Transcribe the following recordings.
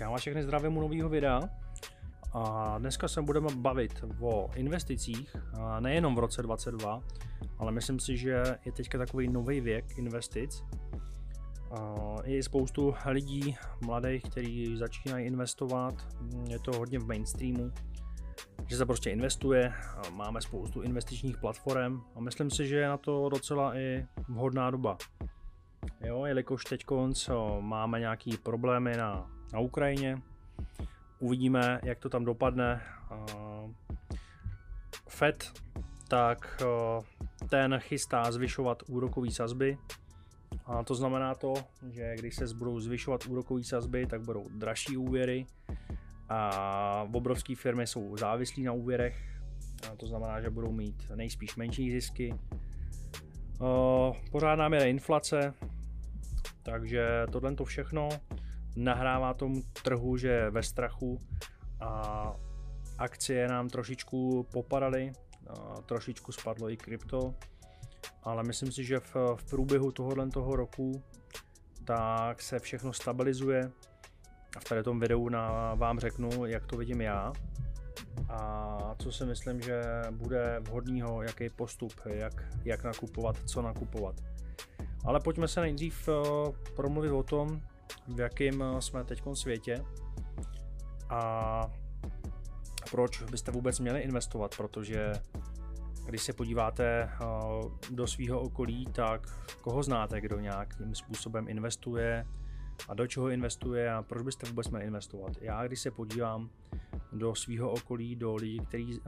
Já vás všechny zdravím u nového videa. A dneska se budeme bavit o investicích, nejenom v roce 22, ale myslím si, že je teďka takový nový věk investic. Je spoustu lidí, mladých, kteří začínají investovat, je to hodně v mainstreamu, že se prostě investuje, máme spoustu investičních platform a myslím si, že je na to docela i vhodná doba. Jo, jelikož teď máme nějaký problémy na, na Ukrajině, uvidíme, jak to tam dopadne. Fed, tak ten chystá zvyšovat úrokové sazby. A to znamená to, že když se budou zvyšovat úrokové sazby, tak budou dražší úvěry a obrovské firmy jsou závislí na úvěrech. A to znamená, že budou mít nejspíš menší zisky. Pořád nám je inflace, takže tohle to všechno nahrává tomu trhu, že ve strachu a akcie nám trošičku popadaly, trošičku spadlo i krypto, ale myslím si, že v, v průběhu tohohle toho roku tak se všechno stabilizuje a v tady tom videu na, vám řeknu, jak to vidím já a co si myslím, že bude vhodného, jaký postup, jak, jak nakupovat, co nakupovat. Ale pojďme se nejdřív eh, promluvit o tom, v jakém eh, jsme teď světě a proč byste vůbec měli investovat, protože když se podíváte eh, do svého okolí, tak koho znáte, kdo nějakým způsobem investuje a do čeho investuje a proč byste vůbec měli investovat. Já když se podívám do svého okolí, do lidí, který,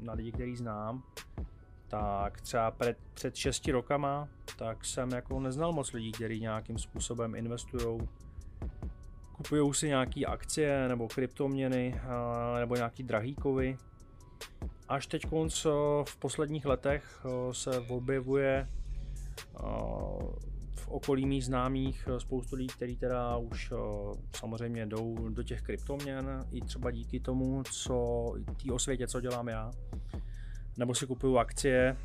na lidi, který znám, tak třeba před, před 6 rokama, tak jsem jako neznal moc lidí, kteří nějakým způsobem investují. Kupují si nějaké akcie nebo kryptoměny nebo nějaký drahý kovy. Až teď v posledních letech se objevuje v okolí mých známých spoustu lidí, kteří teda už samozřejmě jdou do těch kryptoměn, i třeba díky tomu, co té osvětě, co dělám já nebo si kupuju akcie.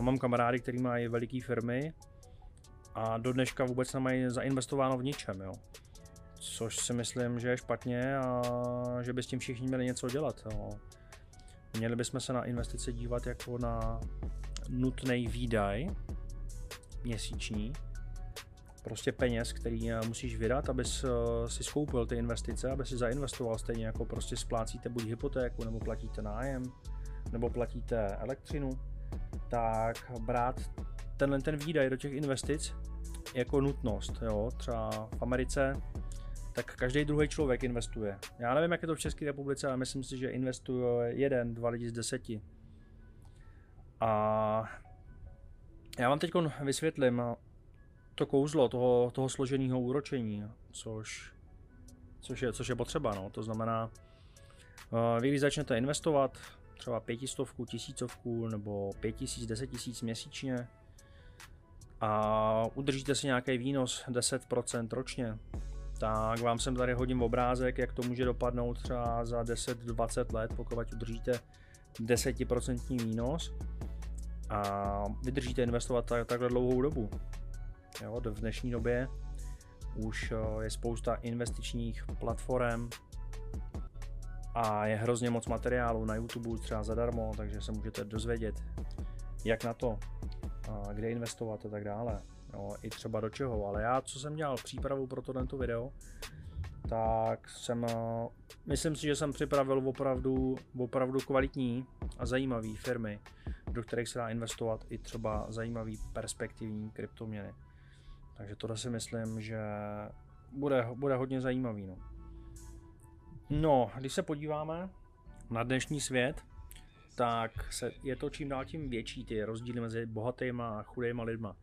Mám kamarády, kteří mají veliké firmy a do dneška vůbec nemají zainvestováno v ničem, jo. Což si myslím, že je špatně a že by s tím všichni měli něco dělat. Jo. Měli bychom se na investice dívat jako na nutný výdaj měsíční, prostě peněz, který musíš vydat, abys eh, si skoupil ty investice, aby si zainvestoval stejně jako prostě splácíte buď hypotéku nebo platíte nájem, nebo platíte elektřinu, tak brát tenhle ten výdaj do těch investic jako nutnost. Jo? Třeba v Americe tak každý druhý člověk investuje. Já nevím, jak je to v České republice, ale myslím si, že investuje jeden, dva lidi z deseti. A já vám teď vysvětlím to kouzlo toho, toho složeného úročení, což, což, je, což je potřeba. No. To znamená, eh, vy když začnete investovat, třeba pětistovku, tisícovku nebo pět tisíc, deset tisíc měsíčně a udržíte si nějaký výnos 10% ročně, tak vám sem tady hodím obrázek, jak to může dopadnout třeba za 10-20 let, pokud udržíte 10% výnos a vydržíte investovat tak, takhle dlouhou dobu. Jo, v dnešní době už je spousta investičních platform, a je hrozně moc materiálu na YouTube třeba zadarmo, takže se můžete dozvědět, jak na to, kde investovat a tak dále. No, I třeba do čeho, ale já, co jsem dělal přípravu pro tohle video, tak jsem, myslím si, že jsem připravil opravdu, opravdu kvalitní a zajímavé firmy, do kterých se dá investovat i třeba zajímavý perspektivní kryptoměny. Takže to si myslím, že bude, bude hodně zajímavý. No. No, když se podíváme na dnešní svět, tak se, je to čím dál tím větší ty rozdíly mezi bohatýma a chudýma lidma.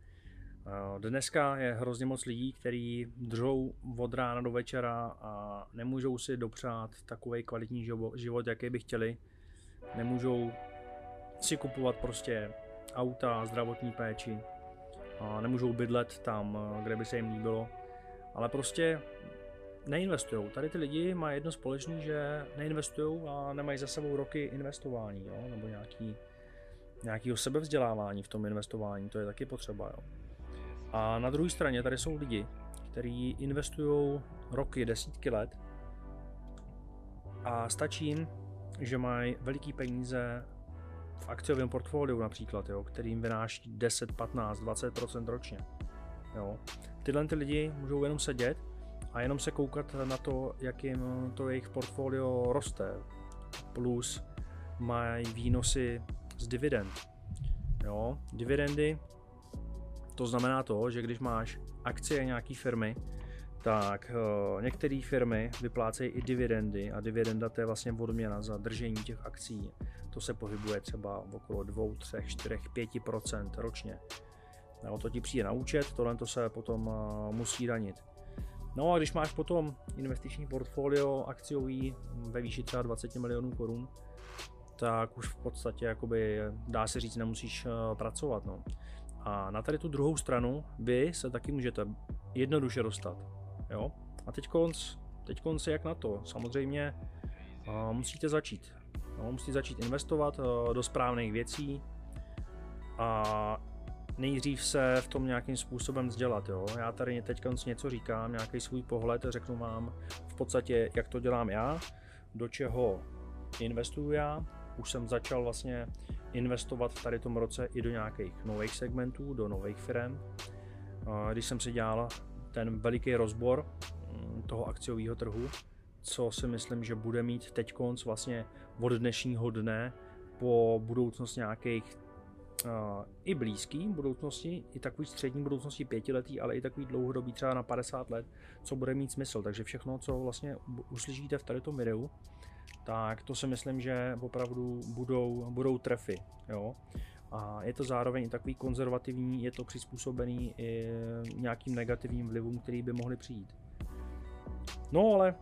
Eh, dneska je hrozně moc lidí, kteří držou od rána do večera a nemůžou si dopřát takový kvalitní život, jaký by chtěli. Nemůžou si kupovat prostě auta, zdravotní péči, nemůžou bydlet tam, eh, kde by se jim líbilo. Ale prostě neinvestují. Tady ty lidi mají jedno společné, že neinvestují a nemají za sebou roky investování, jo? nebo nějaký, nějakého sebevzdělávání v tom investování, to je taky potřeba. Jo? A na druhé straně tady jsou lidi, kteří investují roky, desítky let A stačí jim, že mají veliký peníze v akciovém portfoliu například, jo, který jim vynáší 10, 15, 20% ročně. Jo. Tyhle ty lidi můžou jenom sedět a jenom se koukat na to, jak jim to jejich portfolio roste. Plus mají výnosy z dividend. Jo. Dividendy, to znamená to, že když máš akcie nějaké firmy, tak uh, některé firmy vyplácejí i dividendy a dividenda to je vlastně odměna za držení těch akcí. To se pohybuje třeba v okolo 2, 3, 4, 5% ročně. No, to ti přijde na účet, tohle to se potom uh, musí danit. No a když máš potom investiční portfolio akciový ve výši třeba 20 milionů korun, tak už v podstatě jakoby, dá se říct, nemusíš uh, pracovat. No. A na tady tu druhou stranu vy se taky můžete jednoduše dostat. Jo? A teď konc, teď konc jak na to? Samozřejmě uh, musíte začít. No, musíte začít investovat uh, do správných věcí a nejdřív se v tom nějakým způsobem vzdělat. Jo? Já tady teď něco říkám, nějaký svůj pohled, řeknu vám v podstatě, jak to dělám já, do čeho investuju já. Už jsem začal vlastně investovat v tady tom roce i do nějakých nových segmentů, do nových firm. Když jsem si dělal ten veliký rozbor mm, toho akciového trhu, co si myslím, že bude mít teď konc vlastně od dnešního dne po budoucnost nějakých i blízký budoucnosti, i takový střední budoucnosti pětiletý, ale i takový dlouhodobý třeba na 50 let, co bude mít smysl. Takže všechno, co vlastně uslyšíte v tady tom videu, tak to si myslím, že opravdu budou, budou trefy. Jo? A je to zároveň takový konzervativní, je to přizpůsobený i nějakým negativním vlivům, který by mohly přijít. No ale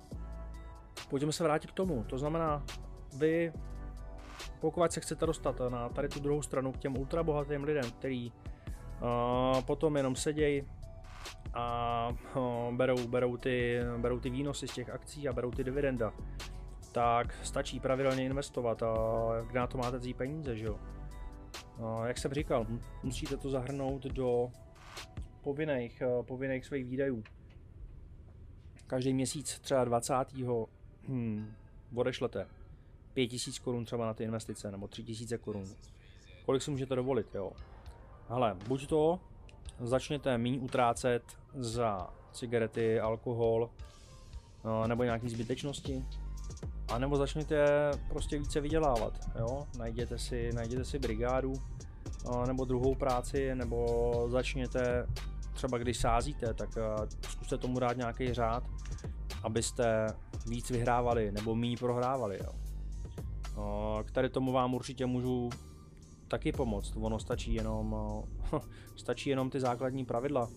pojďme se vrátit k tomu. To znamená, vy pokud se chcete dostat na tady tu druhou stranu k těm ultrabohatým lidem, který uh, potom jenom sedějí a uh, berou, berou, ty, berou ty výnosy z těch akcí a berou ty dividenda, tak stačí pravidelně investovat a kde na to máte vzít peníze, že jo? Uh, jak jsem říkal, musíte to zahrnout do povinných, uh, povinných svých výdajů. Každý měsíc třeba 20. Hmm, odešlete 5000 korun třeba na ty investice, nebo 3000 korun. Kolik si můžete dovolit, jo? Hele, buď to začněte méně utrácet za cigarety, alkohol, no, nebo nějaký zbytečnosti, a nebo začněte prostě více vydělávat, jo? Najděte si, najděte si brigádu, nebo druhou práci, nebo začněte třeba když sázíte, tak zkuste tomu dát nějaký řád, abyste víc vyhrávali nebo méně prohrávali. Jo. K tady tomu vám určitě můžu taky pomoct. Ono stačí jenom, stačí jenom ty základní pravidla,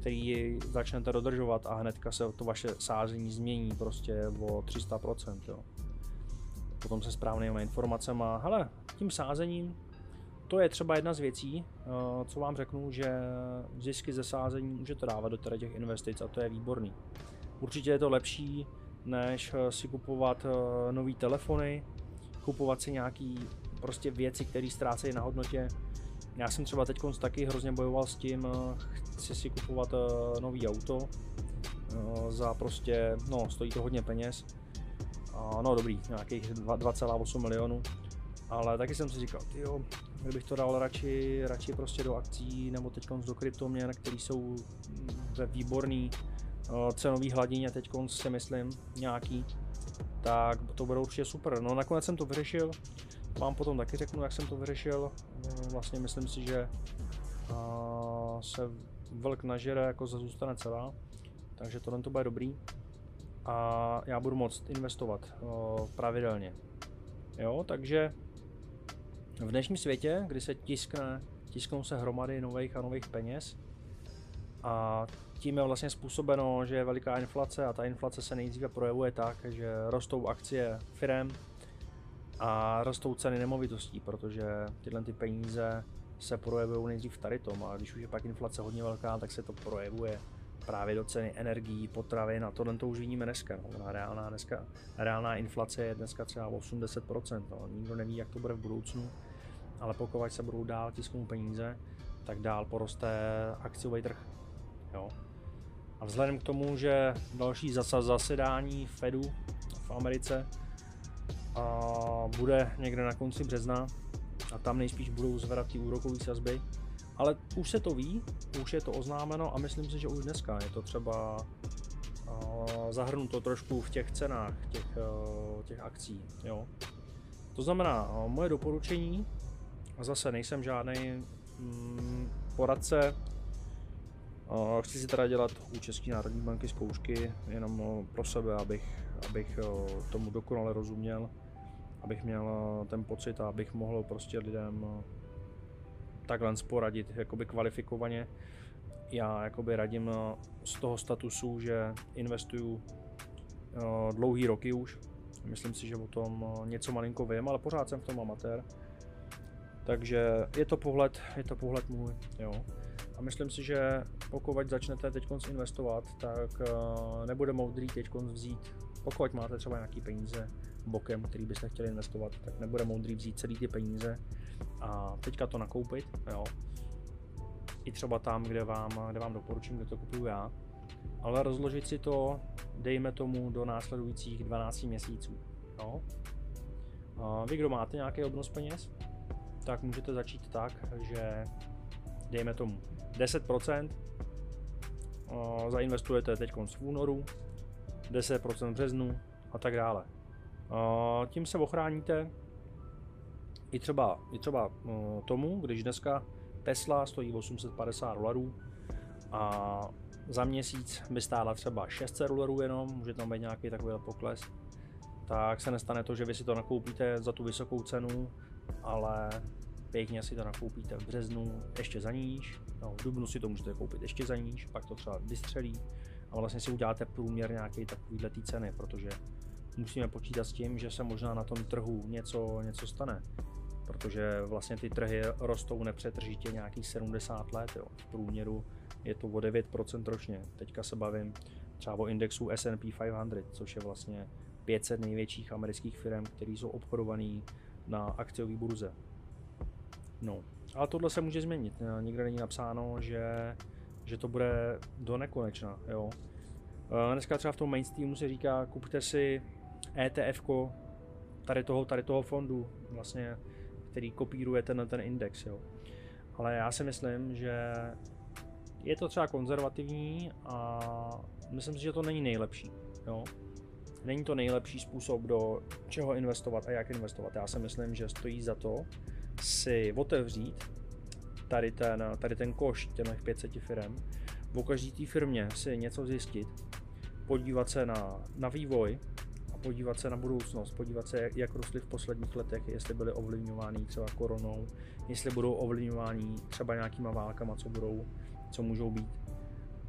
který začnete dodržovat a hnedka se to vaše sázení změní prostě o 300%. Jo. Potom se správnými informacemi. Hele, tím sázením to je třeba jedna z věcí, co vám řeknu, že zisky ze sázení můžete dávat do těch investic a to je výborný. Určitě je to lepší, než si kupovat nové telefony, kupovat si nějaký prostě věci, které ztrácejí na hodnotě. Já jsem třeba teď taky hrozně bojoval s tím, eh, chci si kupovat eh, nový auto eh, za prostě, no stojí to hodně peněz, no dobrý, nějakých 2,8 milionů, ale taky jsem si říkal, jo, kdybych to dal radši, radši prostě do akcí nebo teď do kryptoměn, které jsou ve výborný cenový hladině teď si myslím nějaký, tak to bude určitě super. No nakonec jsem to vyřešil, vám potom taky řeknu, jak jsem to vyřešil. No, vlastně myslím si, že se vlk nažere, jako zůstane celá, takže tohle to bude dobrý. A já budu moct investovat pravidelně. Jo, takže v dnešním světě, kdy se tiskne, tisknou se hromady nových a nových peněz a tím je vlastně způsobeno, že je veliká inflace a ta inflace se nejdříve projevuje tak, že rostou akcie firm a rostou ceny nemovitostí, protože tyhle ty peníze se projevují nejdřív tady tom a když už je pak inflace hodně velká, tak se to projevuje právě do ceny energií, potravin a tohle to už vidíme dneska. No. Reálná, dneska, reálná inflace je dneska třeba 80%, no. nikdo neví, jak to bude v budoucnu, ale pokud se budou dál tisknout peníze, tak dál poroste akciový trh. Jo. A vzhledem k tomu, že další zasedání Fedu v Americe a bude někde na konci března a tam nejspíš budou zvedat ty úrokové sazby. Ale už se to ví, už je to oznámeno a myslím si, že už dneska je to třeba zahrnuto trošku v těch cenách těch, těch akcí. Jo. To znamená, moje doporučení, a zase nejsem žádný mm, poradce, chci si teda dělat u České národní banky zkoušky jenom uh, pro sebe, abych, abych uh, tomu dokonale rozuměl abych měl eh, ten pocit a abych mohl prostě lidem eh, takhle poradit jakoby kvalifikovaně. Já jakoby radím eh, z toho statusu, že investuju dlouhý roky už. Myslím si, že o tom něco malinko vím, ale pořád jsem v tom amatér. Takže je to pohled, je to pohled můj, jo. A myslím si, že pokud začnete teď investovat, tak nebude moudrý teď vzít, pokud máte třeba nějaký peníze, bokem, který byste chtěli investovat, tak nebude moudrý vzít celý ty peníze a teďka to nakoupit, jo. I třeba tam, kde vám, kde vám doporučím, kde to kupuju já, ale rozložit si to, dejme tomu, do následujících 12 měsíců, jo. A vy, kdo máte nějaký obnos peněz, tak můžete začít tak, že dejme tomu 10% zainvestujete teď v únoru, 10% v březnu a tak dále. Tím se ochráníte i třeba, i třeba no, tomu, když dneska Tesla stojí 850 dolarů a za měsíc by stála třeba 600 dolarů jenom, může tam být nějaký takový pokles, tak se nestane to, že vy si to nakoupíte za tu vysokou cenu, ale pěkně si to nakoupíte v březnu ještě za níž, no, v dubnu si to můžete koupit ještě za níž, pak to třeba vystřelí a vlastně si uděláte průměr nějaký takovýhle ceny, protože musíme počítat s tím, že se možná na tom trhu něco, něco stane. Protože vlastně ty trhy rostou nepřetržitě nějakých 70 let. Jo. V průměru je to o 9% ročně. Teďka se bavím třeba o indexu S&P 500, což je vlastně 500 největších amerických firm, které jsou obchodované na akciové burze. No, ale tohle se může změnit. Nikde není napsáno, že, že to bude do nekonečna. Jo. Dneska třeba v tom mainstreamu se říká, kupte si ETF tady toho, tady toho fondu, vlastně, který kopíruje ten, ten index. Jo. Ale já si myslím, že je to třeba konzervativní a myslím si, že to není nejlepší. Jo. Není to nejlepší způsob, do čeho investovat a jak investovat. Já si myslím, že stojí za to si otevřít tady ten, tady ten koš těch 500 firm, v každé té firmě si něco zjistit, podívat se na, na vývoj, podívat se na budoucnost, podívat se, jak, jak rostly v posledních letech, jestli byly ovlivňovány třeba koronou, jestli budou ovlivňovány třeba nějakýma válkama, co budou, co můžou být.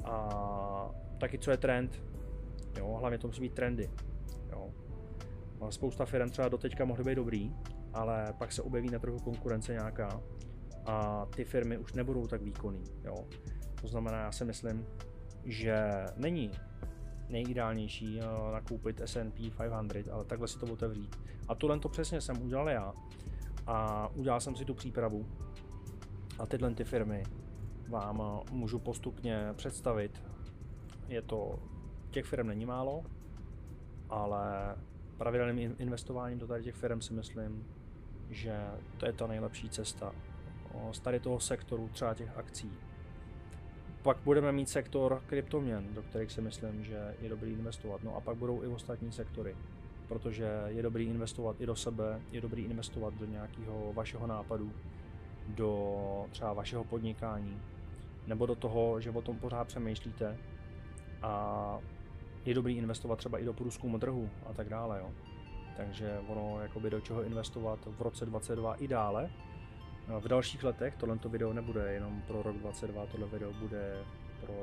A taky co je trend, jo, hlavně to musí být trendy. Jo. Spousta firm třeba doteďka mohly být dobrý, ale pak se objeví na trhu konkurence nějaká a ty firmy už nebudou tak výkonný. Jo. To znamená, já si myslím, že není nejideálnější uh, nakoupit S&P 500, ale takhle si to otevřít. A tohle to přesně jsem udělal já. A udělal jsem si tu přípravu. A tyhle ty firmy vám uh, můžu postupně představit. Je to, těch firm není málo, ale pravidelným investováním do tady těch firm si myslím, že to je ta nejlepší cesta. Z tady toho sektoru, třeba těch akcí, pak budeme mít sektor kryptoměn, do kterých si myslím, že je dobrý investovat. No a pak budou i ostatní sektory, protože je dobrý investovat i do sebe, je dobrý investovat do nějakého vašeho nápadu, do třeba vašeho podnikání, nebo do toho, že o tom pořád přemýšlíte a je dobrý investovat třeba i do průzkumu trhu a tak dále. Jo. Takže ono, jakoby do čeho investovat v roce 2022 i dále, v dalších letech tohle video nebude jenom pro rok 22, tohle video bude pro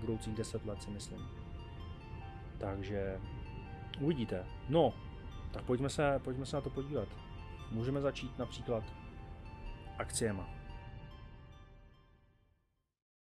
budoucích 10 let si myslím. Takže uvidíte. No, tak pojďme se, pojďme se na to podívat. Můžeme začít například akciema.